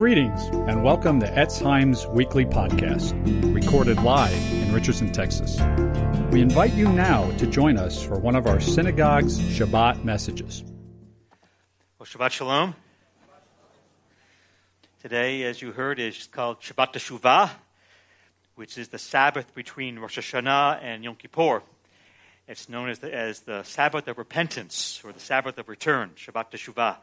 Greetings and welcome to Etz Chaim's weekly podcast, recorded live in Richardson, Texas. We invite you now to join us for one of our synagogue's Shabbat messages. Well, Shabbat Shalom. Today, as you heard, is called Shabbat Teshuvah, which is the Sabbath between Rosh Hashanah and Yom Kippur. It's known as the, as the Sabbath of repentance or the Sabbath of return, Shabbat Teshuvah.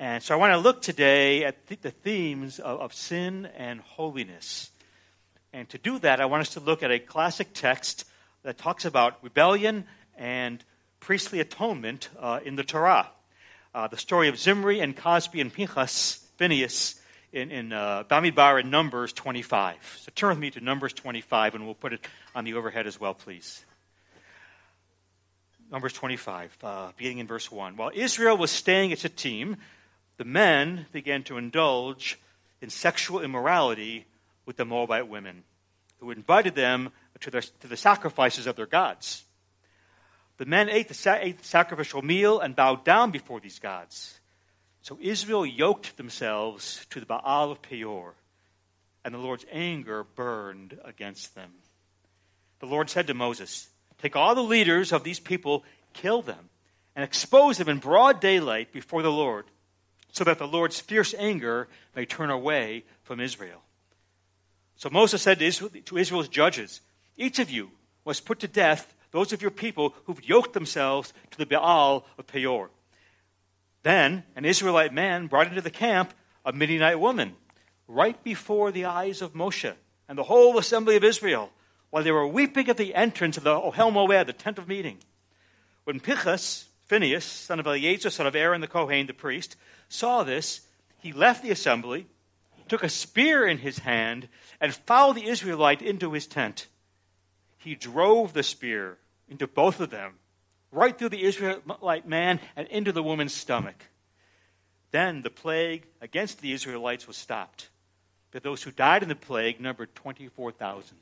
And so I want to look today at th- the themes of, of, sin and holiness. And to do that, I want us to look at a classic text that talks about rebellion and priestly atonement uh, in the Torah. Uh, the story of Zimri and Cozbi and Pinchas, Phineas, in, in uh, Bamidbar in Numbers 25. So turn with me to Numbers 25, and we'll put it on the overhead as well, please. Numbers 25, uh, beginning in verse 1. While Israel was staying at Shittim, the men began to indulge in sexual immorality with the Moabite women, who invited them to, their, to the sacrifices of their gods. The men ate the, ate the sacrificial meal and bowed down before these gods. So Israel yoked themselves to the Baal of Peor, and the Lord's anger burned against them. The Lord said to Moses, Take all the leaders of these people, kill them, and expose them in broad daylight before the Lord so that the Lord's fierce anger may turn away from Israel. So Moses said to, Israel, to Israel's judges, Each of you must put to death those of your people who've yoked themselves to the Baal of Peor. Then an Israelite man brought into the camp a Midianite woman, right before the eyes of Moshe and the whole assembly of Israel, while they were weeping at the entrance of the Ohel Moed, the tent of meeting. When Pinchas, Phineas, son of Eleazar, son of Aaron the Kohen, the priest, saw this, he left the assembly, took a spear in his hand, and followed the Israelite into his tent. He drove the spear into both of them, right through the Israelite man and into the woman's stomach. Then the plague against the Israelites was stopped. But those who died in the plague numbered 24,000.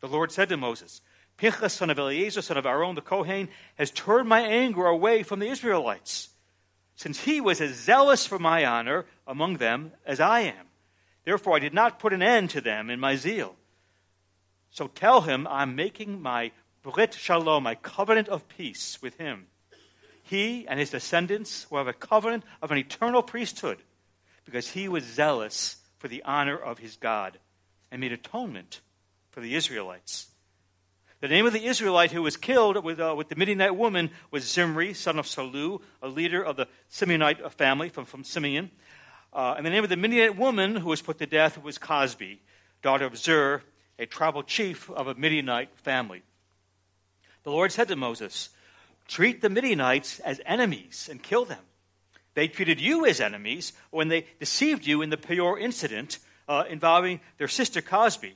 The Lord said to Moses, Pinchas, son of Eleazar, son of Aaron the Kohen, has turned my anger away from the Israelites since he was as zealous for my honor among them as I am. Therefore, I did not put an end to them in my zeal. So tell him I'm making my Brit Shalom, my covenant of peace with him. He and his descendants will have a covenant of an eternal priesthood because he was zealous for the honor of his God and made atonement for the Israelites. The name of the Israelite who was killed with, uh, with the Midianite woman was Zimri, son of Salu, a leader of the Simeonite family from, from Simeon. Uh, and the name of the Midianite woman who was put to death was Cozbi, daughter of Zur, a tribal chief of a Midianite family. The Lord said to Moses, Treat the Midianites as enemies and kill them. They treated you as enemies when they deceived you in the Peor incident uh, involving their sister Cozbi,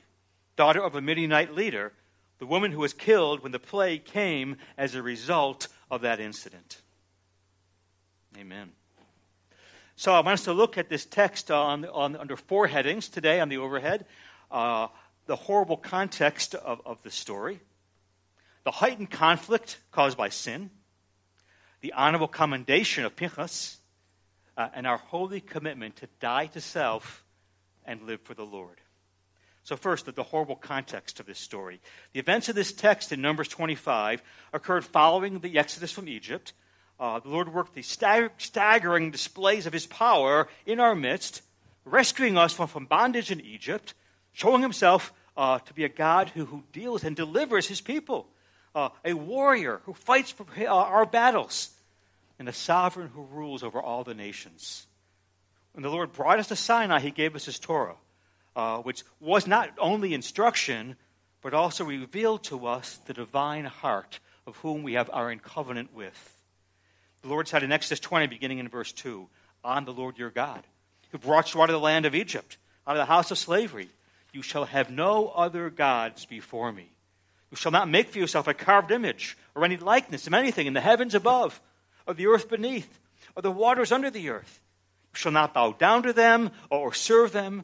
daughter of a Midianite leader the woman who was killed when the plague came as a result of that incident. Amen. So I want us to look at this text on, on under four headings today on the overhead. Uh, the horrible context of, of the story, the heightened conflict caused by sin, the honorable commendation of Pinchas, uh, and our holy commitment to die to self and live for the Lord. So, first, the horrible context of this story. The events of this text in Numbers 25 occurred following the exodus from Egypt. Uh, the Lord worked these staggering displays of his power in our midst, rescuing us from, from bondage in Egypt, showing himself uh, to be a God who, who deals and delivers his people, uh, a warrior who fights for uh, our battles, and a sovereign who rules over all the nations. When the Lord brought us to Sinai, he gave us his Torah uh, which was not only instruction, but also revealed to us the divine heart of whom we have are in covenant with. The Lord said in Exodus 20, beginning in verse 2, On the Lord your God, who brought you out of the land of Egypt, out of the house of slavery. You shall have no other gods before me. You shall not make for yourself a carved image or any likeness of anything in the heavens above, or the earth beneath, or the waters under the earth. You shall not bow down to them or serve them,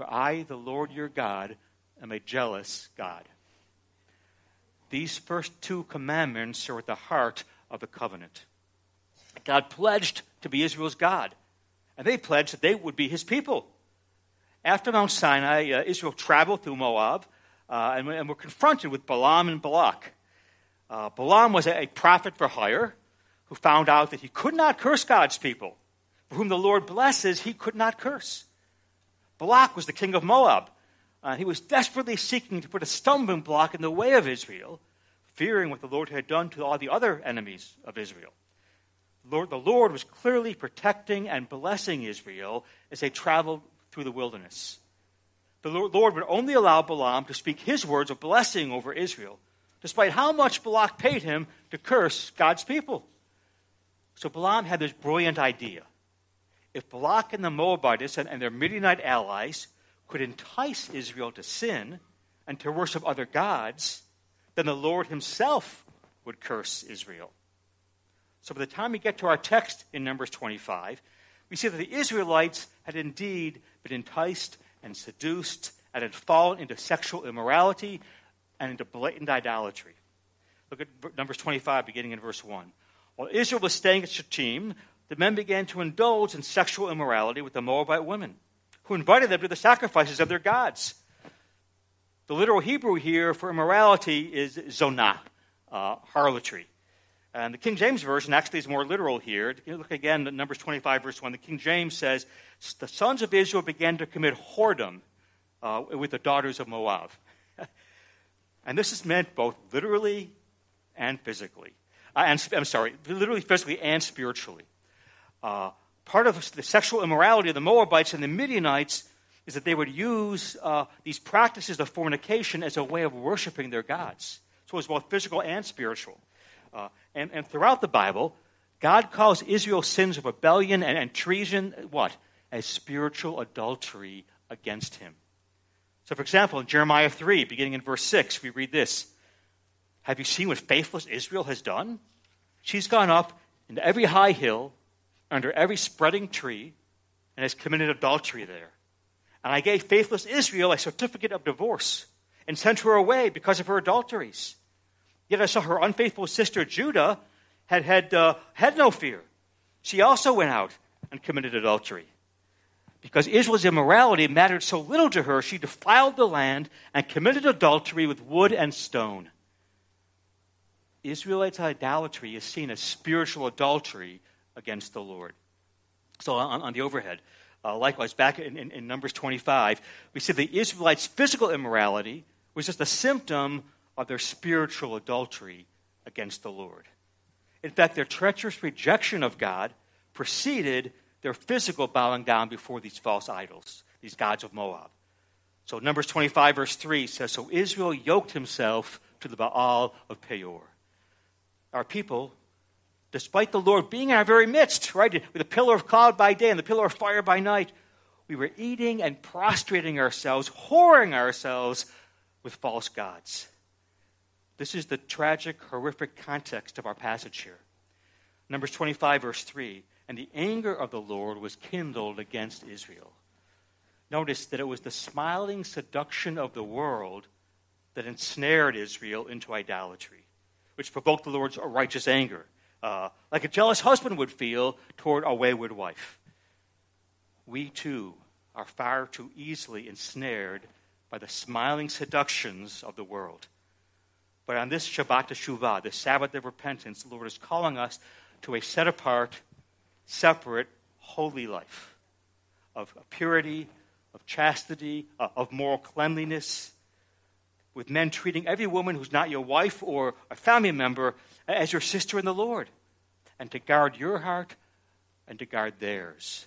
for I, the Lord your God, am a jealous God. These first two commandments are at the heart of the covenant. God pledged to be Israel's God, and they pledged that they would be his people. After Mount Sinai, uh, Israel traveled through Moab uh, and, and, were confronted with Balaam and Balak. Uh, Balaam was a, a prophet for hire who found out that he could not curse God's people. For whom the Lord blesses, he could not curse. Balak was the king of Moab. and he was desperately seeking to put a stumbling block in the way of Israel, fearing what the Lord had done to all the other enemies of Israel. Lord, the Lord was clearly protecting and blessing Israel as they traveled through the wilderness. The Lord would only allow Balaam to speak his words of blessing over Israel, despite how much Balak paid him to curse God's people. So Balaam had this brilliant idea. If Balak and the Moabites and, their Midianite allies could entice Israel to sin and to worship other gods, then the Lord himself would curse Israel. So by the time we get to our text in Numbers 25, we see that the Israelites had indeed been enticed and seduced and had fallen into sexual immorality and into blatant idolatry. Look at Numbers 25, beginning in verse 1. While Israel was staying at Shittim, the men began to indulge in sexual immorality with the Moabite women, who invited them to the sacrifices of their gods. The literal Hebrew here for immorality is zonah, uh, harlotry. And the King James Version actually is more literal here. Look again at Numbers 25, verse 1. The King James says, The sons of Israel began to commit whoredom uh, with the daughters of Moab. and this is meant both literally and physically. Uh, and, I'm sorry, literally, physically, and spiritually. Uh, part of the sexual immorality of the Moabites and the Midianites is that they would use uh, these practices of fornication as a way of worshiping their gods. So it was both physical and spiritual. Uh, and, and throughout the Bible, God calls Israel's sins of rebellion and, and treason what? As spiritual adultery against him. So, for example, in Jeremiah 3, beginning in verse 6, we read this Have you seen what faithless Israel has done? She's gone up into every high hill, under every spreading tree, and has committed adultery there. And I gave faithless Israel a certificate of divorce and sent her away because of her adulteries. Yet I saw her unfaithful sister Judah had had, uh, had no fear. She also went out and committed adultery. Because Israel's immorality mattered so little to her, she defiled the land and committed adultery with wood and stone. Israelites' idolatry is seen as spiritual adultery against the Lord. So, on, on the overhead, uh, likewise, back in, in, in Numbers 25, we see the Israelites' physical immorality was just a symptom of their spiritual adultery against the Lord. In fact, their treacherous rejection of God preceded their physical bowing down before these false idols, these gods of Moab. So, Numbers 25, verse 3 says So Israel yoked himself to the Baal of Peor. Our people, despite the Lord being in our very midst, right, with a pillar of cloud by day and the pillar of fire by night, we were eating and prostrating ourselves, whoring ourselves with false gods. This is the tragic, horrific context of our passage here. Numbers 25, verse 3 And the anger of the Lord was kindled against Israel. Notice that it was the smiling seduction of the world that ensnared Israel into idolatry, which provoked the Lord's righteous anger, uh, like a jealous husband would feel toward a wayward wife. We too are far too easily ensnared by the smiling seductions of the world. But on this Shabbat Teshuvah, the Sabbath of repentance, the Lord is calling us to a set apart, separate, holy life of purity, of chastity, uh, of moral cleanliness, with men treating every woman who's not your wife or a family member as your sister in the Lord, and to guard your heart and to guard theirs.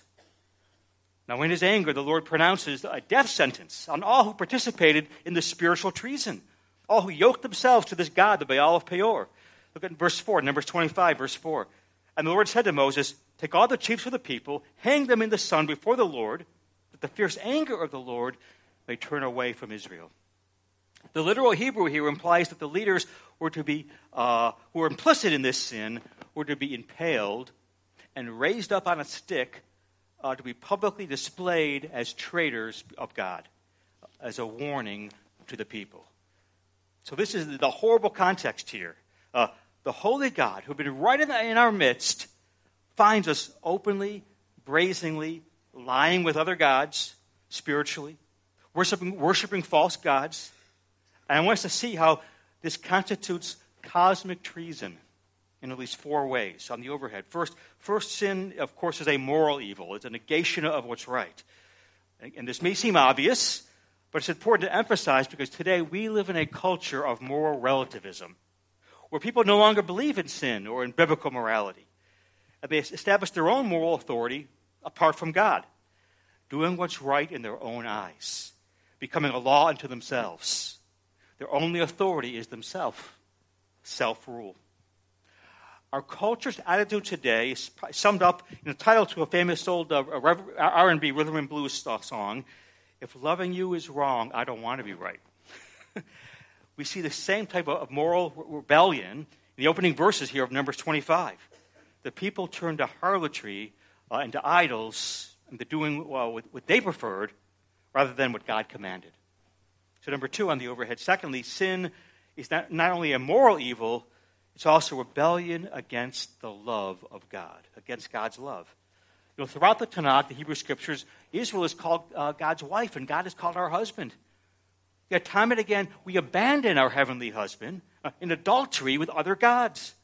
Now, in his anger, the Lord pronounces a death sentence on all who participated in the spiritual treason all who yoked themselves to this God, the Baal of Peor. Look at verse 4, Numbers 25, verse 4. And the Lord said to Moses, Take all the chiefs of the people, hang them in the sun before the Lord, that the fierce anger of the Lord may turn away from Israel. The literal Hebrew here implies that the leaders were to be, uh, who were implicit in this sin, were to be impaled and raised up on a stick uh, to be publicly displayed as traitors of God, as a warning to the people. So, this is the horrible context here. Uh, the holy God, who has been right in, the, in our midst, finds us openly brazenly lying with other gods spiritually, worshiping, worshiping false gods. And I want us to see how this constitutes cosmic treason in at least four ways on the overhead. First, first sin, of course, is a moral evil. It's a negation of what's right. And this may seem obvious, but it's important to emphasize because today we live in a culture of moral relativism where people no longer believe in sin or in biblical morality. And they establish their own moral authority apart from God, doing what's right in their own eyes, becoming a law unto themselves. Their only authority is themselves, self rule. Our culture's attitude today is summed up in the title to a famous old uh, R&B rhythm and blues song, If Loving You Is Wrong, I Don't Want to Be Right. we see the same type of moral rebellion in the opening verses here of Numbers 25. The people turned to harlotry uh, and to idols and to doing well, what they preferred rather than what God commanded. So, number two on the overhead. Secondly, sin is not, not only a moral evil, it's also rebellion against the love of God, against God's love. You know, throughout the Tanakh, the Hebrew Scriptures, Israel is called uh, God's wife, and God is called our husband. Yet, time and again, we abandon our heavenly husband uh, in adultery with other gods.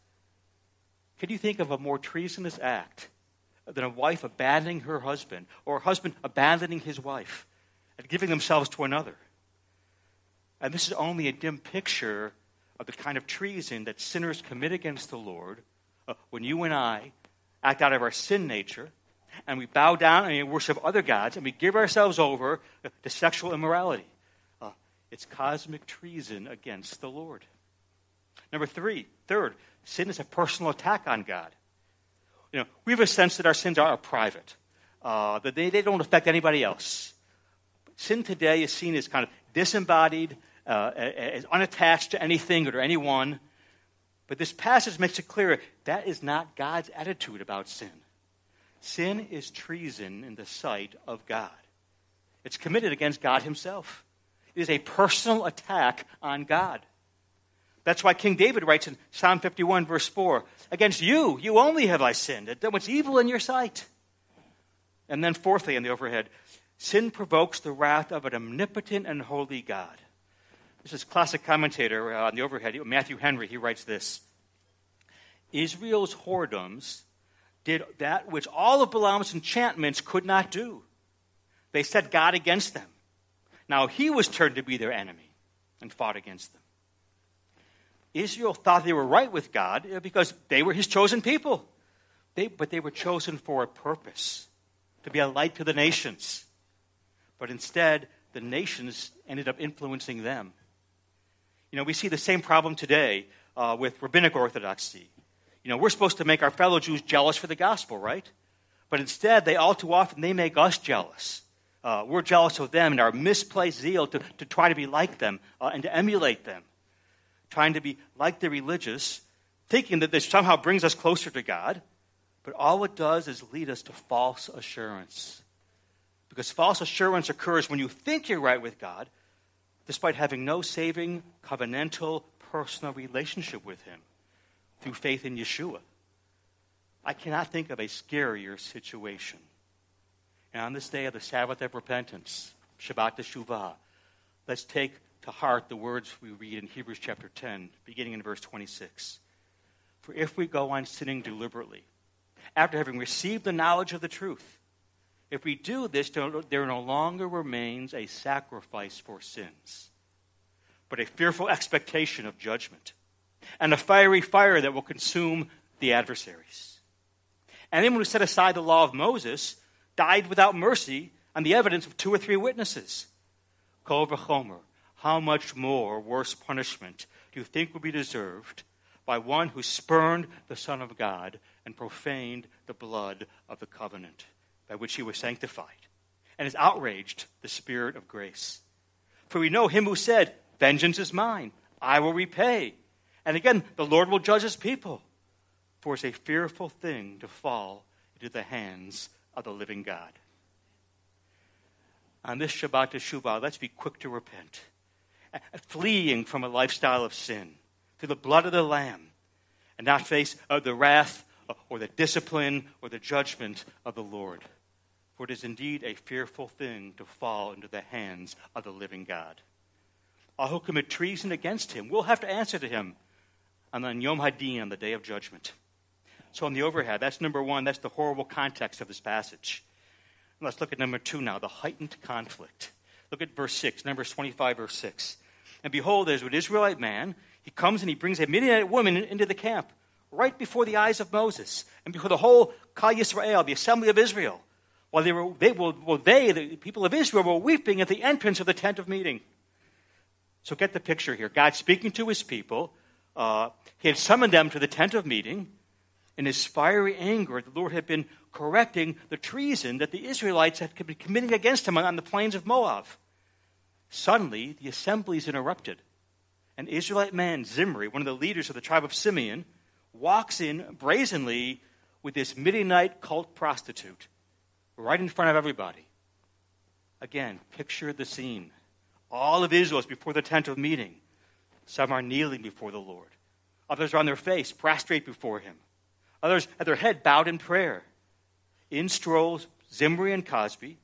Can you think of a more treasonous act than a wife abandoning her husband, or a husband abandoning his wife and giving themselves to another? And this is only a dim picture of the kind of treason that sinners commit against the Lord uh, when you and I act out of our sin nature and we bow down and we worship other gods and we give ourselves over to sexual immorality. Uh, it's cosmic treason against the Lord. Number three, third, sin is a personal attack on God. You know, we have a sense that our sins are private, uh, that they, they don't affect anybody else. Sin today is seen as kind of disembodied, uh, as unattached to anything or to anyone. But this passage makes it clear that is not God's attitude about sin. Sin is treason in the sight of God. It's committed against God Himself. It is a personal attack on God. That's why King David writes in Psalm 51, verse 4 Against you, you only have I sinned, and done what's evil in your sight. And then, fourthly, in the overhead, sin provokes the wrath of an omnipotent and holy God. This is classic commentator uh, on the overhead, Matthew Henry. He writes this Israel's whoredoms did that which all of Balaam's enchantments could not do. They set God against them. Now he was turned to be their enemy and fought against them. Israel thought they were right with God uh, because they were his chosen people. They, but they were chosen for a purpose to be a light to the nations. But instead, the nations ended up influencing them. You know, we see the same problem today uh, with rabbinic orthodoxy. You know, we're supposed to make our fellow Jews jealous for the gospel, right? But instead, they all too often they make us jealous. Uh, we're jealous of them and our misplaced zeal to, to try to be like them uh, and to emulate them, trying to be like the religious, thinking that this somehow brings us closer to God. But all it does is lead us to false assurance. Because false assurance occurs when you think you're right with God, despite having no saving, covenantal, personal relationship with Him through faith in Yeshua. I cannot think of a scarier situation. And on this day of the Sabbath of repentance, Shabbat Teshuvah, let's take to heart the words we read in Hebrews chapter 10, beginning in verse 26. For if we go on sinning deliberately, after having received the knowledge of the truth, if we do this, there no longer remains a sacrifice for sins, but a fearful expectation of judgment and a fiery fire that will consume the adversaries. Anyone who set aside the law of Moses died without mercy on the evidence of two or three witnesses. Kol how much more worse punishment do you think will be deserved by one who spurned the Son of God and profaned the blood of the covenant? By which he was sanctified, and has outraged the Spirit of grace. For we know him who said, Vengeance is mine, I will repay. And again, the Lord will judge his people. For it's a fearful thing to fall into the hands of the living God. On this Shabbat Teshuvah, let's be quick to repent, fleeing from a lifestyle of sin through the blood of the Lamb, and not face uh, the wrath or the discipline or the judgment of the Lord. For it is indeed a fearful thing to fall into the hands of the living God. All who commit treason against him will have to answer to him on Yom Hadin, on the day of judgment. So, on the overhead, that's number one. That's the horrible context of this passage. Let's look at number two now the heightened conflict. Look at verse 6, Numbers 25, verse 6. And behold, there's an Israelite man. He comes and he brings a Midianite woman into the camp, right before the eyes of Moses, and before the whole Kal Yisrael, the assembly of Israel. While they were, they, well, well, they, the people of Israel, were weeping at the entrance of the tent of meeting. So get the picture here. God speaking to his people. Uh, he had summoned them to the tent of meeting. In his fiery anger, the Lord had been correcting the treason that the Israelites had been committing against him on the plains of Moab. Suddenly, the assembly is interrupted. An Israelite man, Zimri, one of the leaders of the tribe of Simeon, walks in brazenly with this Midianite cult prostitute right in front of everybody. Again, picture the scene. All of Israel is before the tent of meeting. Some are kneeling before the Lord. Others are on their face, prostrate before him. Others have their head bowed in prayer. In strolls Zimri and Cozbi,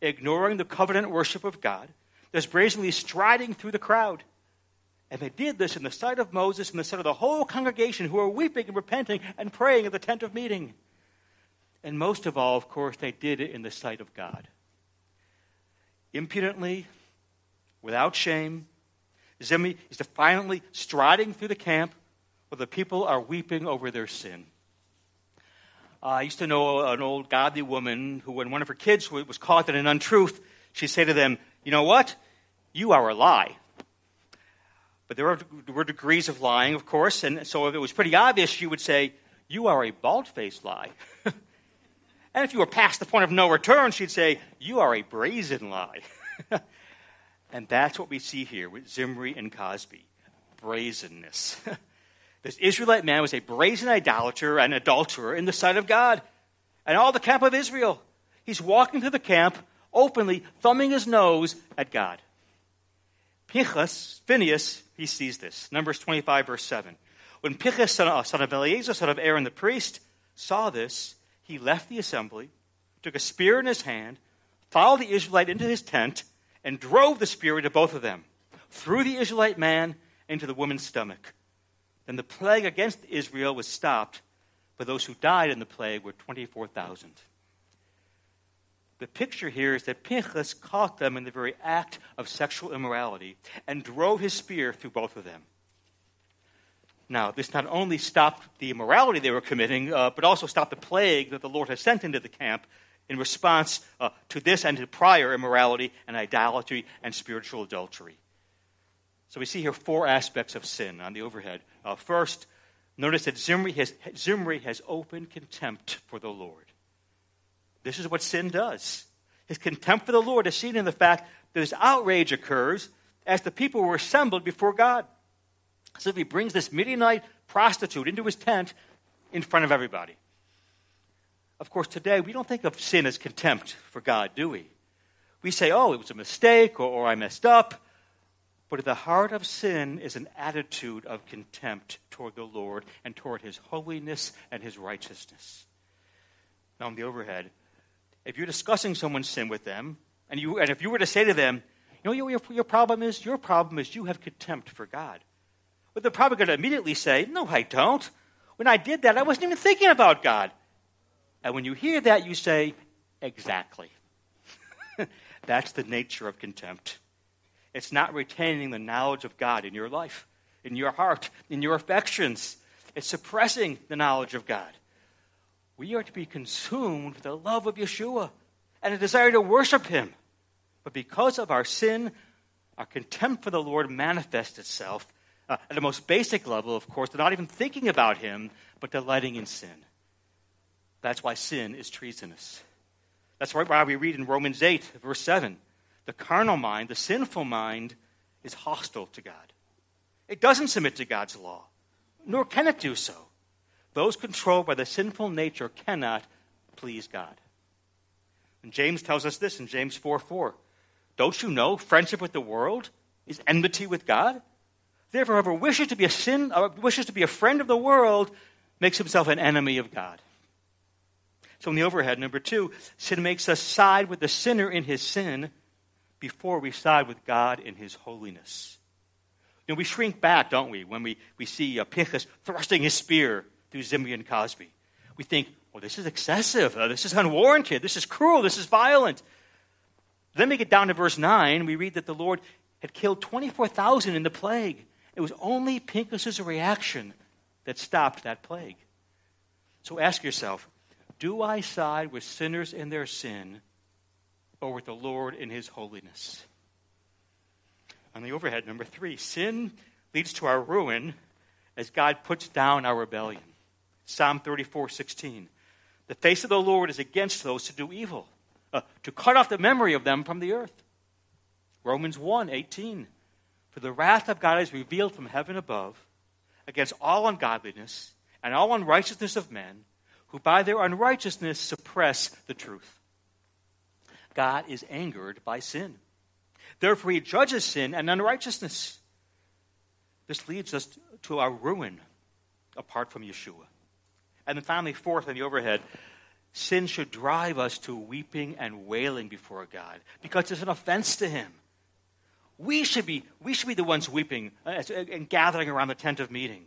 ignoring the covenant worship of God, just brazenly striding through the crowd. And they did this in the sight of Moses and the sight of the whole congregation who were weeping and repenting and praying at the tent of meeting. And most of all, of course, they did it in the sight of God. Impudently, without shame, Zimri is defiantly striding through the camp while the people are weeping over their sin. Uh, I used to know an old godly woman who, when one of her kids was caught in an untruth, she'd say to them, You know what? You are a lie. But there were degrees of lying, of course, and so if it was pretty obvious, she would say, You are a bald faced lie. and if you were past the point of no return, she'd say, You are a brazen lie. and that's what we see here with Zimri and Cozbi brazenness. This Israelite man was a brazen idolater and adulterer in the sight of God and all the camp of Israel. He's walking through the camp openly, thumbing his nose at God. Pinchas, Phineas, he sees this. Numbers 25, verse 7. When Pinchas, son of, son of Eleazar, son of Aaron the priest, saw this, he left the assembly, took a spear in his hand, followed the Israelite into his tent, and drove the spear into both of them, through the Israelite man into the woman's stomach. Then the plague against Israel was stopped, but those who died in the plague were 24,000. The picture here is that Pinchas caught them in the very act of sexual immorality and drove his spear through both of them. Now, this not only stopped the immorality they were committing, uh, but also stopped the plague that the Lord had sent into the camp in response uh, to this and to prior immorality and idolatry and spiritual adultery. So we see here four aspects of sin on the overhead. Uh, first, notice that Zimri has, Zimri has open contempt for the Lord. This is what sin does. His contempt for the Lord is seen in the fact that his outrage occurs as the people were assembled before God. So he brings this Midianite prostitute into his tent in front of everybody. Of course, today we don't think of sin as contempt for God, do we? We say, oh, it was a mistake, or, or I messed up. But at the heart of sin is an attitude of contempt toward the Lord and toward his holiness and his righteousness. Now, on the overhead, if you're discussing someone's sin with them, and, you, and if you were to say to them, you know your, your, your problem is? Your problem is you have contempt for God. Well, they're probably going to immediately say, No, I don't. When I did that, I wasn't even thinking about God. And when you hear that, you say, Exactly. That's the nature of contempt. It's not retaining the knowledge of God in your life, in your heart, in your affections. It's suppressing the knowledge of God. We are to be consumed with the love of Yeshua and a desire to worship Him. But because of our sin, our contempt for the Lord manifests itself uh, at the most basic level, of course, they're not even thinking about Him, but delighting in sin. That's why sin is treasonous. That's why we read in Romans 8, verse 7 the carnal mind, the sinful mind, is hostile to God. It doesn't submit to God's law, nor can it do so. Those controlled by the sinful nature cannot please God. And James tells us this in James 4 4. Don't you know friendship with the world is enmity with God? Therefore, whoever wishes to be a sin, uh, wishes to be a friend of the world, makes himself an enemy of God. So, in the overhead, number two, sin makes us side with the sinner in his sin before we side with God in his holiness. You know, we shrink back, don't we, when we, we see uh, Pinchas thrusting his spear through Zimri and Cozbi. We think, well, this is excessive. Uh, this is unwarranted. This is cruel. This is violent. Then we get down to verse 9. We read that the Lord had killed 24,000 in the plague. It was only Pinchas's reaction that stopped that plague. So ask yourself do I side with sinners in their sin or with the Lord in his holiness? On the overhead, number three, sin leads to our ruin as God puts down our rebellion. Psalm 34 16. The face of the Lord is against those who do evil, uh, to cut off the memory of them from the earth. Romans 1 18. For the wrath of God is revealed from heaven above against all ungodliness and all unrighteousness of men who by their unrighteousness suppress the truth. God is angered by sin. Therefore, he judges sin and unrighteousness. This leads us to our ruin apart from Yeshua. And then finally, fourth on the overhead, sin should drive us to weeping and wailing before God because it's an offense to him. We should be, we should be the ones weeping uh, and gathering around the tent of meeting.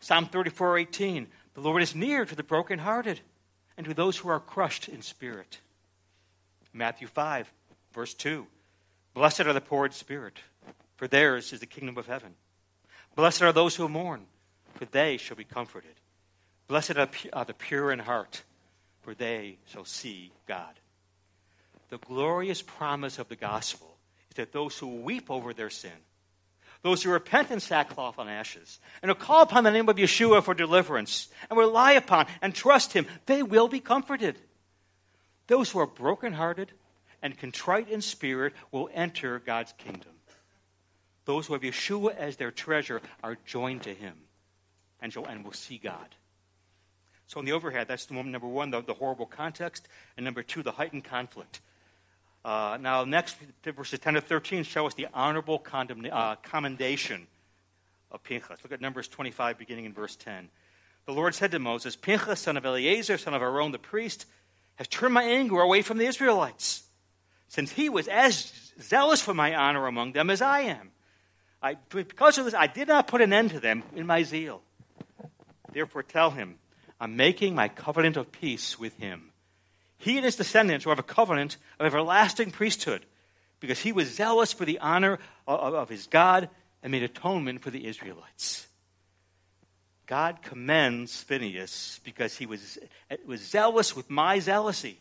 Psalm 34 18, the Lord is near to the brokenhearted and to those who are crushed in spirit. Matthew 5, verse 2, Blessed are the poor in spirit, for theirs is the kingdom of heaven. Blessed are those who mourn, for they shall be comforted. Blessed are the pure in heart, for they shall see God. The glorious promise of the gospel that those who weep over their sin, those who repent in sackcloth and ashes, and who call upon the name of Yeshua for deliverance, and rely upon and trust him, they will be comforted. Those who are brokenhearted and contrite in spirit will enter God's kingdom. Those who have Yeshua as their treasure are joined to him and, will see God. So, in the overhead, that's the moment number one, the, the horrible context, and number two, the heightened conflict. Uh, now, next, verses 10 to 13 show us the honorable condemn- uh, commendation of Pinchas. Look at Numbers 25, beginning in verse 10. The Lord said to Moses, Pinchas, son of Eleazar, son of Aaron the priest, has turned my anger away from the Israelites, since he was as zealous for my honor among them as I am. I, because of this, I did not put an end to them in my zeal. Therefore, tell him, I'm making my covenant of peace with him. He and his descendants will have a covenant of everlasting priesthood because he was zealous for the honor of, his God and made atonement for the Israelites. God commends Phineas because he was, was zealous with my zealousy.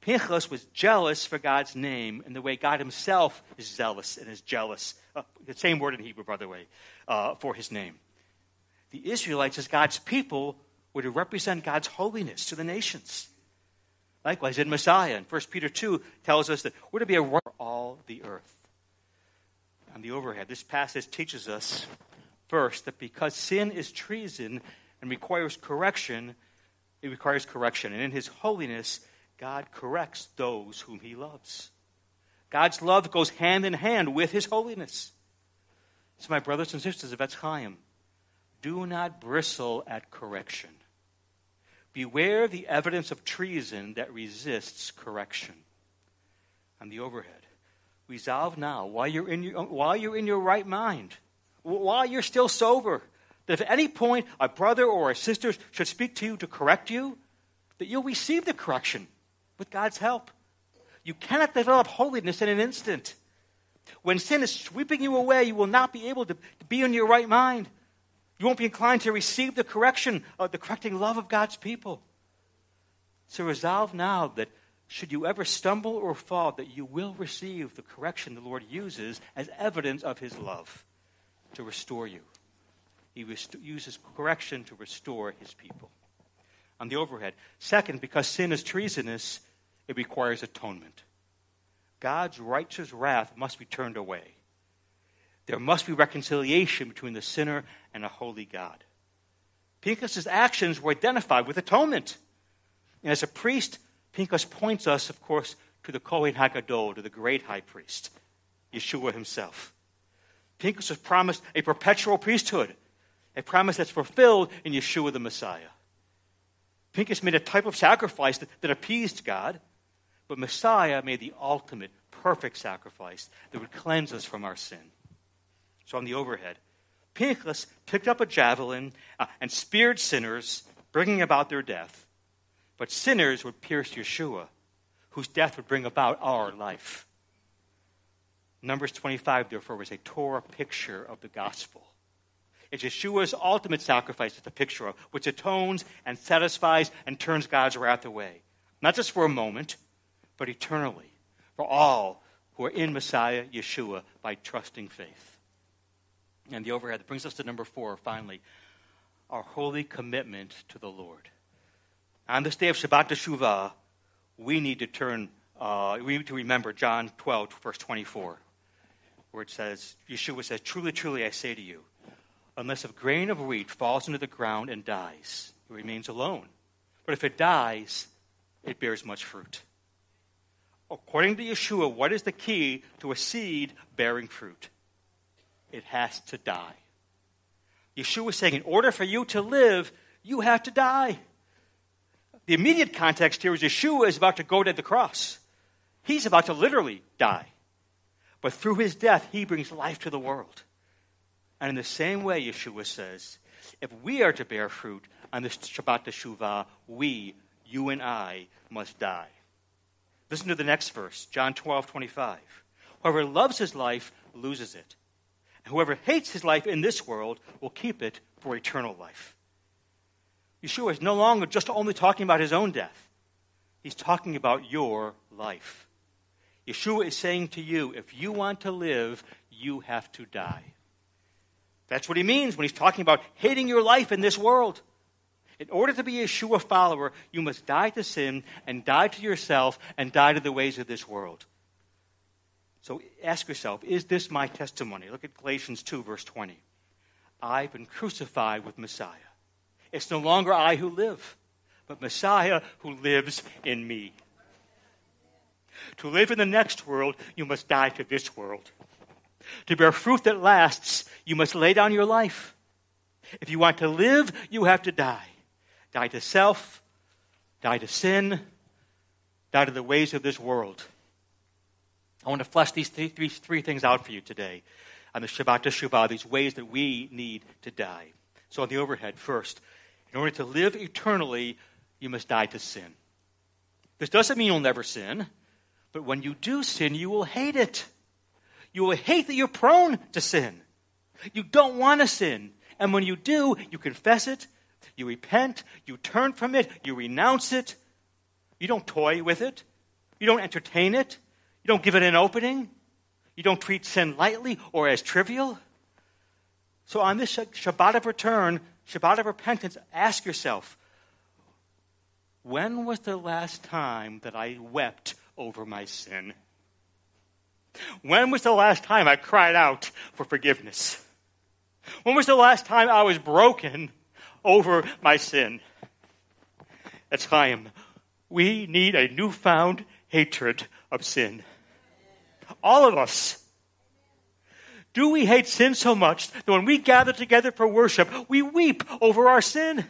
Pinchas was jealous for God's name in the way God himself is zealous and is jealous. Uh, the same word in Hebrew, by the way, uh, for his name. The Israelites, as God's people, were to represent God's holiness to the nations. Likewise, in Messiah, and 1 Peter 2 tells us that we're to be a for all the earth. On the overhead, this passage teaches us first that because sin is treason and requires correction, it requires correction. And in his holiness, God corrects those whom he loves. God's love goes hand in hand with his holiness. So, my brothers and sisters of Etz Chaim, do not bristle at correction. Beware the evidence of treason that resists correction. On the overhead, resolve now, while you're in your, while you're in your right mind, while you're still sober, that if at any point a brother or a sister should speak to you to correct you, that you'll receive the correction with God's help. You cannot develop holiness in an instant. When sin is sweeping you away, you will not be able to, to be in your right mind. You won't be inclined to receive the correction, uh, the correcting love of God's people. So resolve now that should you ever stumble or fall, that you will receive the correction the Lord uses as evidence of his love to restore you. He rest- uses correction to restore his people. On the overhead. Second, because sin is treasonous, it requires atonement. God's righteous wrath must be turned away. There must be reconciliation between the sinner and a holy God. Pinchas' actions were identified with atonement. And as a priest, Pinchas points us, of course, to the Kohen HaGadol, to the great high priest, Yeshua himself. Pinchas was promised a perpetual priesthood a promise that's fulfilled in Yeshua the Messiah. Pinchas made a type of sacrifice that, that appeased God, but Messiah made the ultimate, perfect sacrifice that would cleanse us from our sin. So on the overhead, Pinchas picked up a javelin uh, and speared sinners, bringing about their death. But sinners would pierce Yeshua, whose death would bring about our life. Numbers 25, therefore, was a Torah picture of the gospel. It's Yeshua's ultimate sacrifice it's a picture of, which atones and satisfies and turns God's wrath away. Not just for a moment, but eternally, for all who are in Messiah Yeshua by trusting faith. And the overhead That brings us to number four, finally, our holy commitment to the Lord. On this day of Shabbat Teshuvah, we need to turn, uh, we need to remember John 12, verse 24, where it says, Yeshua says, Truly, truly, I say to you, unless a grain of wheat falls into the ground and dies, it remains alone. But if it dies, it bears much fruit. According to Yeshua, what is the key to a seed bearing fruit? It has to die. Yeshua is saying, in order for you to live, you have to die. The immediate context here is Yeshua is about to go to the cross. He's about to literally die. But through his death, he brings life to the world. And in the same way, Yeshua says, if we are to bear fruit on this Shabbat Teshuvah, we, you and I, must die. Listen to the next verse, John 12, 25. Whoever loves his life loses it. Whoever hates his life in this world will keep it for eternal life. Yeshua is no longer just only talking about his own death, he's talking about your life. Yeshua is saying to you, if you want to live, you have to die. That's what he means when he's talking about hating your life in this world. In order to be a Yeshua follower, you must die to sin and die to yourself and die to the ways of this world. So ask yourself, is this my testimony? Look at Galatians 2, verse 20. I've been crucified with Messiah. It's no longer I who live, but Messiah who lives in me. To live in the next world, you must die to this world. To bear fruit that lasts, you must lay down your life. If you want to live, you have to die. Die to self, die to sin, die to the ways of this world. I want to flesh these three, three, three things out for you today on the Shabbat Teshuvah, these ways that we need to die. So, on the overhead, first, in order to live eternally, you must die to sin. This doesn't mean you'll never sin, but when you do sin, you will hate it. You will hate that you're prone to sin. You don't want to sin. And when you do, you confess it, you repent, you turn from it, you renounce it. You don't toy with it, you don't entertain it, you don't give it an opening, you don't treat sin lightly or as trivial. So on this Shabbat of return, Shabbat of repentance, ask yourself, when was the last time that I wept over my sin? When was the last time I cried out for forgiveness? When was the last time I was broken over my sin? At time, we need a newfound hatred of sin. All of us. Do we hate sin so much that when we gather together for worship, we weep over our sin?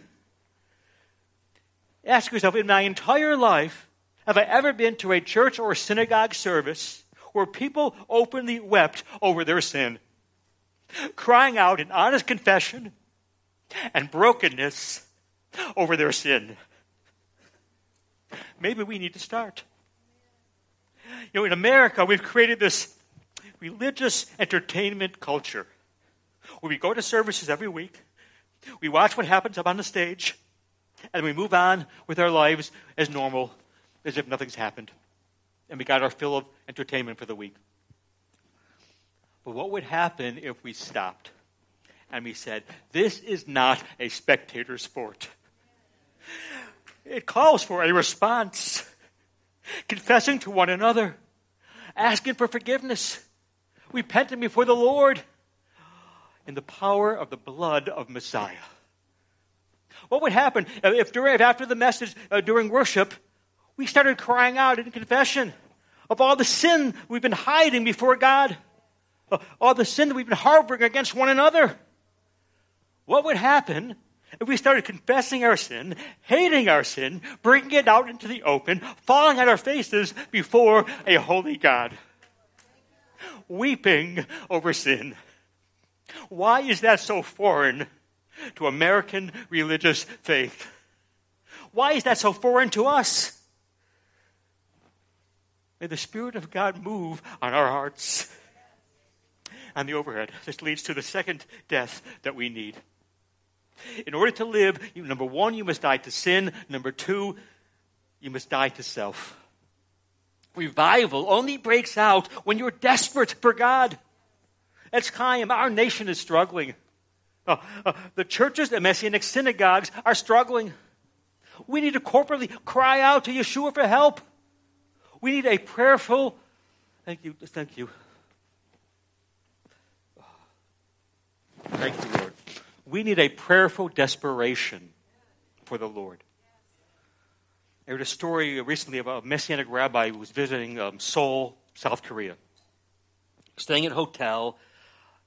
Ask yourself, in my entire life, have I ever been to a church or synagogue service where people openly wept over their sin, crying out in honest confession and brokenness over their sin? Maybe we need to start. You know, in America, we've created this religious entertainment culture where we go to services every week, we watch what happens up on the stage, and we move on with our lives as normal, as if nothing's happened. And we got our fill of entertainment for the week. But what would happen if we stopped and we said, This is not a spectator sport? It calls for a response, confessing to one another, asking for forgiveness, repenting before the Lord in the power of the blood of Messiah. What would happen if during, after the message uh, during worship, we started crying out in confession of all the sin we've been hiding before God, uh, all the sin that we've been harboring against one another? What would happen if we started confessing our sin, hating our sin, bringing it out into the open, falling on our faces before a holy God, weeping over sin? Why is that so foreign to American religious faith? Why is that so foreign to us? May the Spirit of God move on our hearts. On the overhead, this leads to the second death that we need. In order to live, you, number one, you must die to sin. Number two, you must die to self. Revival only breaks out when you're desperate for God. Etz Chaim. Our nation is struggling. Uh, uh, the churches, the Messianic synagogues are struggling. We need to corporately cry out to Yeshua for help. We need a prayerful, thank you, thank you. Thank you. We need a prayerful desperation for the Lord. I heard a story recently of a Messianic rabbi who was visiting um, Seoul, South Korea, staying at a hotel,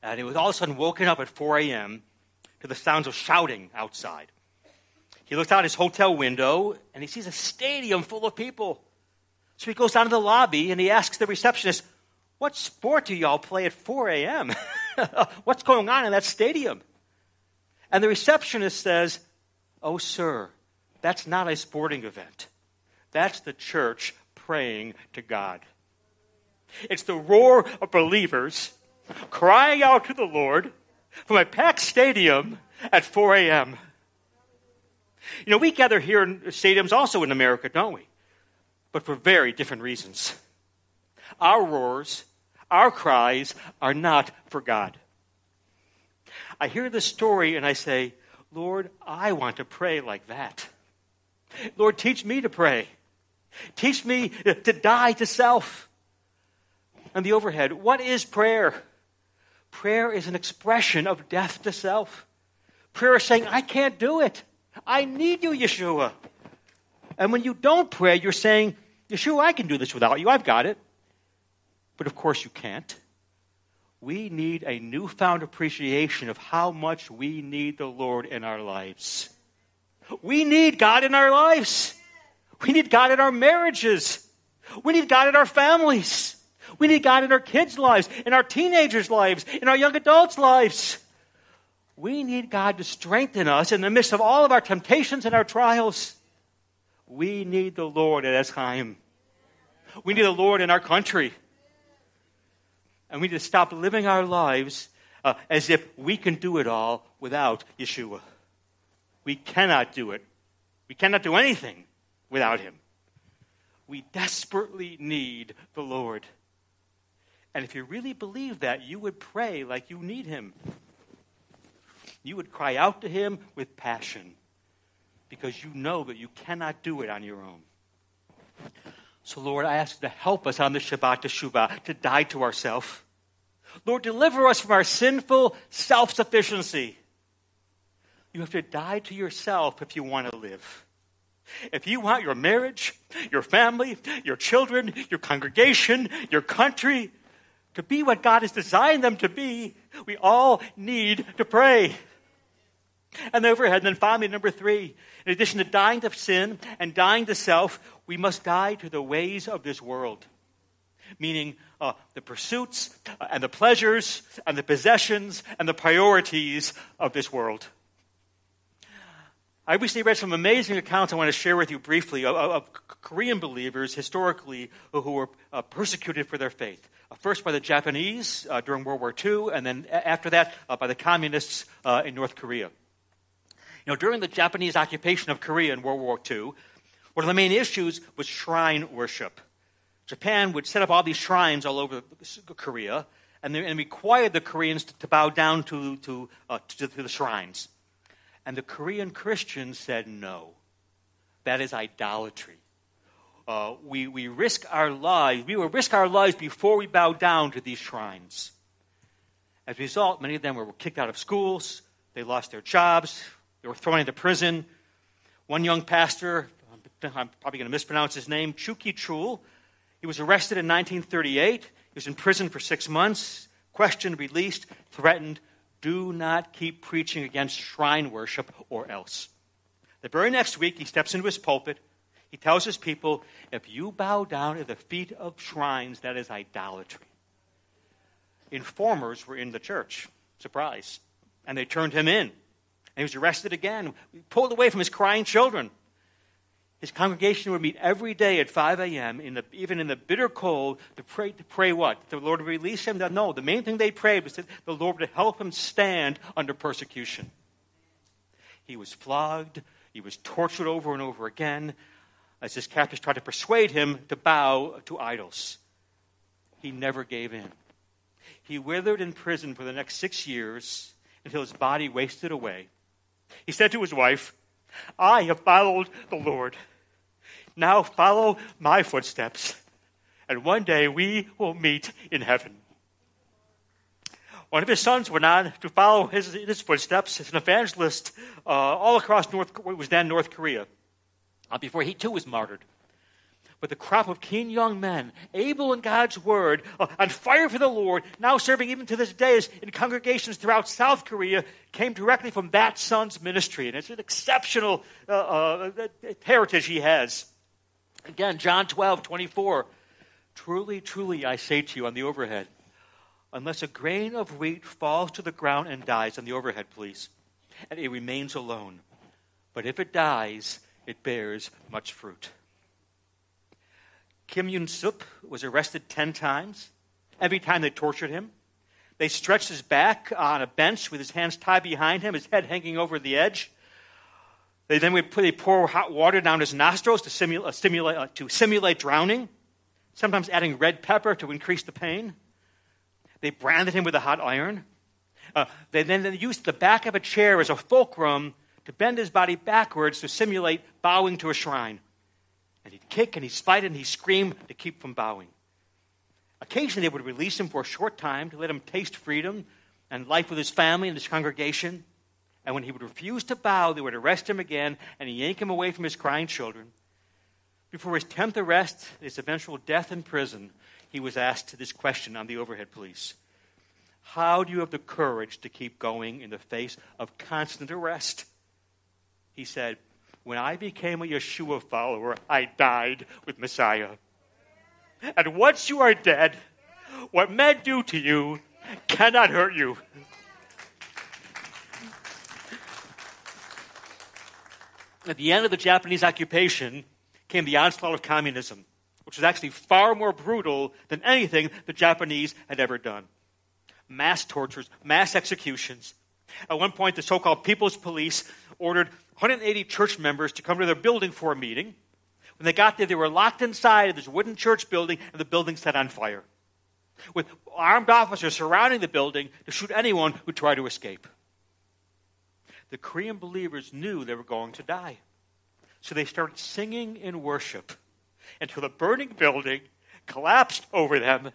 and he was all of a sudden woken up at 4 a.m. to the sounds of shouting outside. He looked out his hotel window and he sees a stadium full of people. So he goes down to the lobby and he asks the receptionist, What sport do y'all play at 4 a.m.? What's going on in that stadium? And the receptionist says, Oh, sir, that's not a sporting event. That's the church praying to God. It's the roar of believers crying out to the Lord from a packed stadium at 4 a.m. You know, we gather here in stadiums also in America, don't we? but for very different reasons. Our roars, our cries are not for God. I hear this story and I say, Lord, I want to pray like that. Lord, teach me to pray. Teach me to die to self. And the overhead, what is prayer? Prayer is an expression of death to self. Prayer is saying, I can't do it. I need you, Yeshua. And when you don't pray, you're saying, Yeshua, I can do this without you. I've got it. But of course, you can't. We need a newfound appreciation of how much we need the Lord in our lives. We need God in our lives. We need God in our marriages. We need God in our families. We need God in our kids' lives, in our teenagers' lives, in our young adults' lives. We need God to strengthen us in the midst of all of our temptations and our trials. We need the Lord at Etz Chaim. We need the Lord in our country. And we need to stop living our lives uh, as if we can do it all without Yeshua. We cannot do it. We cannot do anything without Him. We desperately need the Lord. And if you really believe that, you would pray like you need Him. You would cry out to Him with passion because you know that you cannot do it on your own. So, Lord, I ask you to help us on the Shabbat Teshuvah to die to ourselves. Lord, deliver us from our sinful self sufficiency. You have to die to yourself if you want to live. If you want your marriage, your family, your children, your congregation, your country to be what God has designed them to be, we all need to pray. And overhead, and then finally, number three, in addition to dying to sin and dying to self, we must die to the ways of this world. Meaning uh, the pursuits uh, and the pleasures and the possessions and the priorities of this world. I recently read some amazing accounts I want to share with you briefly of, of Korean believers historically who were uh, persecuted for their faith. Uh, first by the Japanese uh, during World War II, and then after that by the communists in North Korea. You know, during the Japanese occupation of Korea in World War II, one of the main issues was shrine worship. Japan would set up all these shrines all over Korea and, and required the Koreans to, to bow down to, to, uh, to, to the shrines. And the Korean Christians said no. That is idolatry. Uh, we, we risk our lives, we will risk our lives before we bow down to these shrines. As a result, many of them were kicked out of schools, they lost their jobs, they were thrown into prison. One young pastor, I'm probably going to mispronounce his name, Chuki Chul, he was arrested in 1938. He was in prison for six months, questioned, released, threatened, do not keep preaching against shrine worship or else. The very next week, he steps into his pulpit. He tells his people, if you bow down at the feet of shrines, that is idolatry. Informers were in the church. Surprise. And they turned him in. And he was arrested again, pulled away from his crying children. His congregation would meet every day at 5 a.m., in the, even in the bitter cold, to pray, to pray what? The Lord would release him? No, the main thing they prayed was that the Lord would help him stand under persecution. He was flogged, he was tortured over and over again as his captors tried to persuade him to bow to idols. He never gave in. He withered in prison for the next six years until his body wasted away. He said to his wife, I have followed the Lord. Now follow my footsteps, and one day we will meet in heaven. One of his sons went on to follow his, his footsteps as an evangelist uh, all across North, what was then North Korea, uh, before he too was martyred. But the crop of keen young men, able in God's word, uh, on fire for the Lord, now serving even to this day in congregations throughout South Korea, came directly from that son's ministry. And it's an exceptional uh, uh, heritage he has. Again, John 12, 24. Truly, truly, I say to you on the overhead, unless a grain of wheat falls to the ground and dies on the overhead, please, and it remains alone. But if it dies, it bears much fruit. Kim Yun Sup was arrested 10 times. Every time they tortured him, they stretched his back on a bench with his hands tied behind him, his head hanging over the edge. They then would put, they pour hot water down his nostrils to simulate, uh, stimulate, uh, to simulate drowning, sometimes adding red pepper to increase the pain. They branded him with a hot iron. Uh, they then they used the back of a chair as a fulcrum to bend his body backwards to simulate bowing to a shrine. And he'd kick and he'd fight and he'd scream to keep from bowing. Occasionally, they would release him for a short time to let him taste freedom and life with his family and his congregation. And when he would refuse to bow, they would arrest him again and yank him away from his crying children. Before his 10th arrest, his eventual death in prison, he was asked this question on the overhead police How do you have the courage to keep going in the face of constant arrest? He said, When I became a Yeshua follower, I died with Messiah. And once you are dead, what men do to you cannot hurt you. At the end of the Japanese occupation came the onslaught of communism, which was actually far more brutal than anything the Japanese had ever done. Mass tortures, mass executions. At one point, the so called People's Police ordered 180 church members to come to their building for a meeting. When they got there, they were locked inside of this wooden church building, and the building set on fire. With armed officers surrounding the building to shoot anyone who tried to escape the Korean believers knew they were going to die. So they started singing in worship until the burning building collapsed over them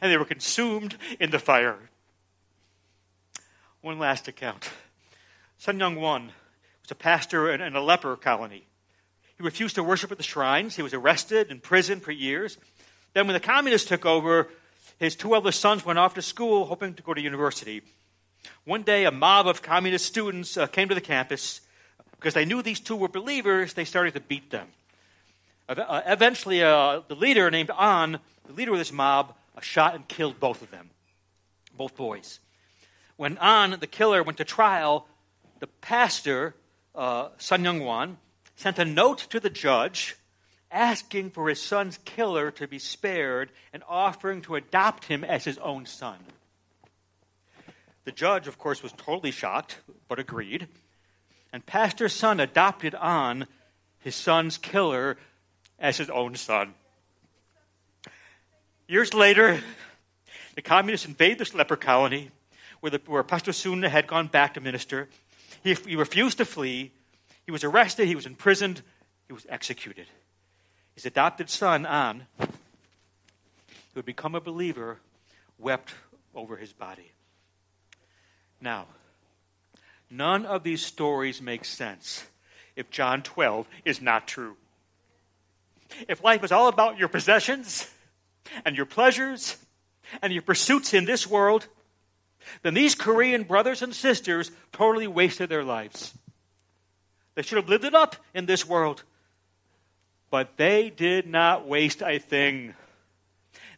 and they were consumed in the fire. One last account. Sun Young Won was a pastor in a leper colony. He refused to worship at the shrines. He was arrested and imprisoned for years. Then, when the communists took over, his two eldest sons went off to school hoping to go to university. One day, a mob of communist students uh, came to the campus. Because they knew these two were believers, they started to beat them. Uh, eventually, uh, the leader, named An, the leader of this mob, uh, shot and killed both of them, both boys. When An, the killer, went to trial, the pastor, uh, Sun Young Wan, sent a note to the judge asking for his son's killer to be spared and offering to adopt him as his own son. The judge, of course, was totally shocked, but agreed. And Pastor Sun adopted An his son's killer as his own son. Years later, the communists invade this leper colony where, the, where Pastor Sun had gone back to minister. He, he refused to flee. He was arrested. He was imprisoned. He was executed. His adopted son, An, who had become a believer, wept over his body. Now, none of these stories make sense if John 12 is not true. If life is all about your possessions and your pleasures and your pursuits in this world, then these Korean brothers and sisters totally wasted their lives. They should have lived it up in this world. But they did not waste a thing.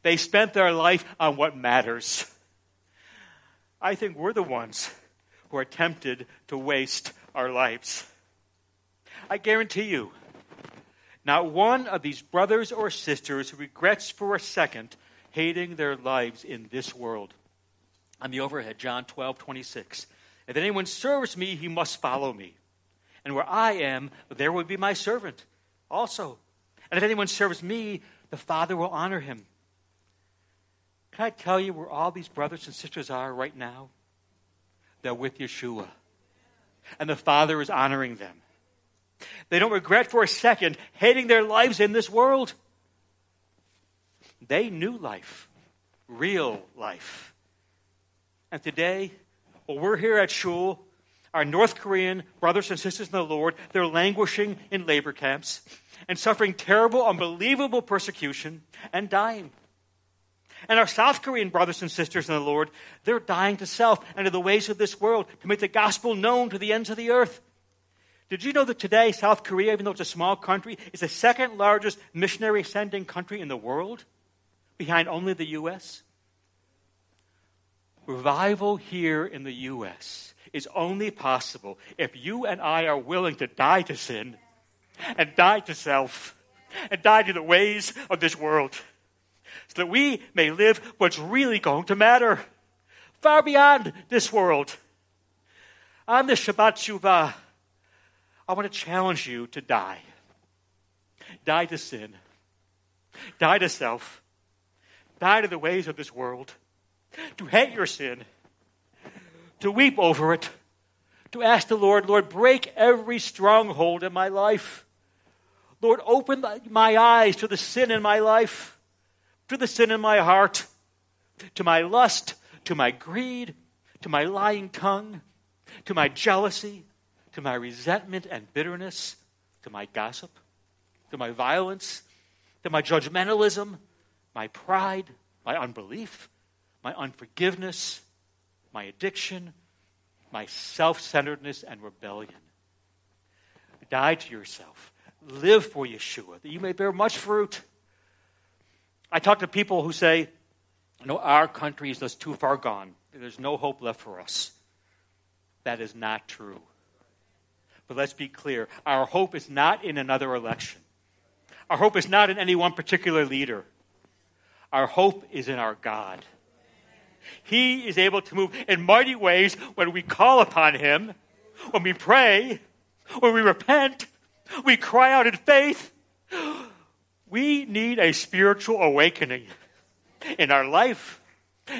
They spent their life on what matters. I think we're the ones who are tempted to waste our lives. I guarantee you, not one of these brothers or sisters regrets for a second hating their lives in this world. On the overhead, John 12, 26. If anyone serves me, he must follow me. And where I am, there will be my servant also. And if anyone serves me, the Father will honor him. Can I tell you where all these brothers and sisters are right now? They're with Yeshua. And the Father is honoring them. They don't regret for a second hating their lives in this world. They knew life, real life. And today, well, we're here at Shul, our North Korean brothers and sisters in the Lord, they're languishing in labor camps and suffering terrible, unbelievable persecution and dying. And our South Korean brothers and sisters in the Lord, they're dying to self and to the ways of this world to make the gospel known to the ends of the earth. Did you know that today, South Korea, even though it's a small country, is the second largest missionary sending country in the world, behind only the U.S.? Revival here in the U.S. is only possible if you and I are willing to die to sin and die to self and die to the ways of this world so that we may live what's really going to matter far beyond this world. On the Shabbat Shuvah, I want to challenge you to die. Die to sin. Die to self. Die to the ways of this world. To hate your sin. To weep over it. To ask the Lord, Lord, break every stronghold in my life. Lord, open my eyes to the sin in my life, to the sin in my heart, to my lust, to my greed, to my lying tongue, to my jealousy, to my resentment and bitterness, to my gossip, to my violence, to my judgmentalism, my pride, my unbelief, my unforgiveness, my addiction, my self centeredness and rebellion. Die to yourself. Live for Yeshua, that you may bear much fruit. I talk to people who say, you know, our country is just too far gone. There's no hope left for us. That is not true. But let's be clear our hope is not in another election, our hope is not in any one particular leader. Our hope is in our God. He is able to move in mighty ways when we call upon Him, when we pray, when we repent, we cry out in faith. We need a spiritual awakening in our life,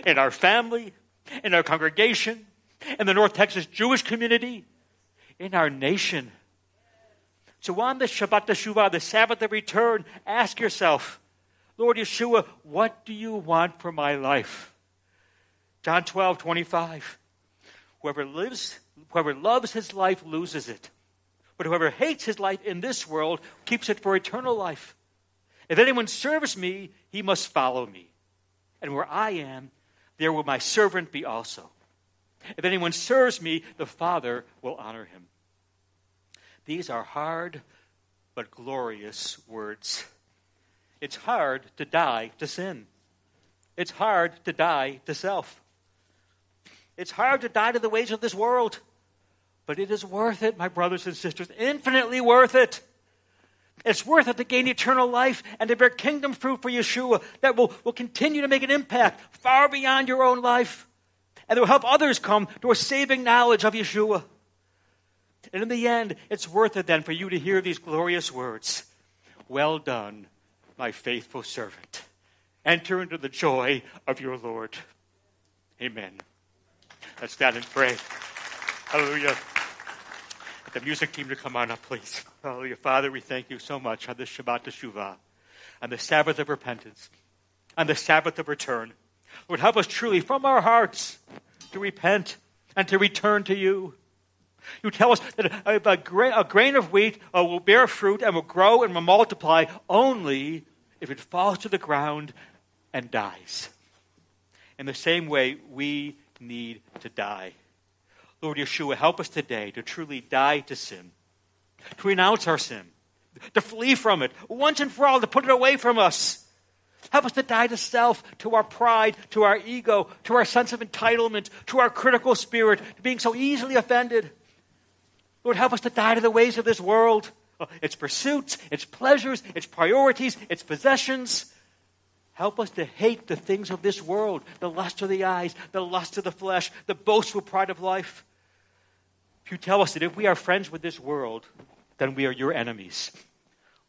in our family, in our congregation, in the North Texas Jewish community, in our nation. So on the Shabbat Teshuvah, the Sabbath of return, ask yourself, Lord Yeshua, what do you want for my life? John 12, 25. Whoever lives, whoever loves his life loses it. But whoever hates his life in this world keeps it for eternal life. If anyone serves me, he must follow me. And where I am, there will my servant be also. If anyone serves me, the Father will honor him. These are hard but glorious words. It's hard to die to sin. It's hard to die to self. It's hard to die to the ways of this world. But it is worth it, my brothers and sisters, infinitely worth it. It's worth it to gain eternal life and to bear kingdom fruit for Yeshua that will, will continue to make an impact far beyond your own life and that will help others come to a saving knowledge of Yeshua. And in the end, it's worth it then for you to hear these glorious words Well done, my faithful servant. Enter into the joy of your Lord. Amen. Let's stand and pray. Hallelujah. The music team to come on up, please. Hallelujah. Father, we thank you so much on this Shabbat Teshuvah, on the Sabbath of repentance, on the Sabbath of return. Lord, help us truly from our hearts to repent and to return to you. You tell us that a, grain of wheat uh, will bear fruit and will grow and will multiply only if it falls to the ground and dies. In the same way, we need to die. Lord Yeshua, help us today to truly die to sin, to renounce our sin, to flee from it once and for all, to put it away from us. Help us to die to self, to our pride, to our ego, to our sense of entitlement, to our critical spirit, to being so easily offended. Lord, help us to die to the ways of this world, its pursuits, its pleasures, its priorities, its possessions. Help us to hate the things of this world, the lust of the eyes, the lust of the flesh, the boastful pride of life. If You tell us that if we are friends with this world, then we are your enemies.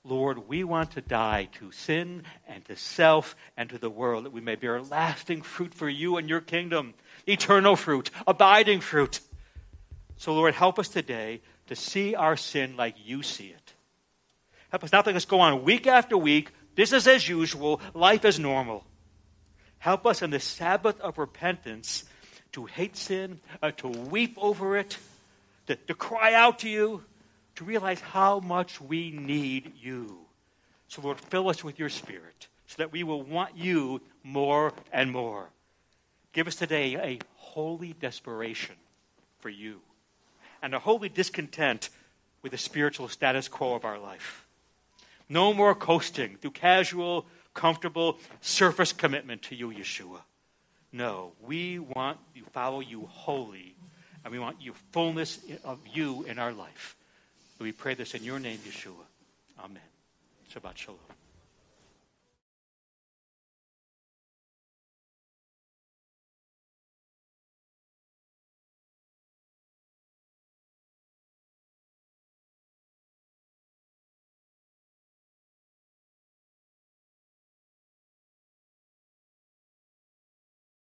Lord, we want to die to sin and to self and to the world that we may bear lasting fruit for you and your kingdom, eternal fruit, abiding fruit. So, Lord, help us today to see our sin like you see it. Help us not let us go on week after week, business as usual, life as normal. Help us in the Sabbath of repentance to hate sin, uh, to weep over it, to, to cry out to you, to realize how much we need you. So, Lord, fill us with your Spirit so that we will want you more and more. Give us today a holy desperation for you and a holy discontent with the spiritual status quo of our life. No more coasting through casual, comfortable, surface commitment to you, Yeshua. No, we want to follow you wholly and we want you fullness of you in our life. we pray this in your name, Yeshua. Amen. Shabbat Shalom.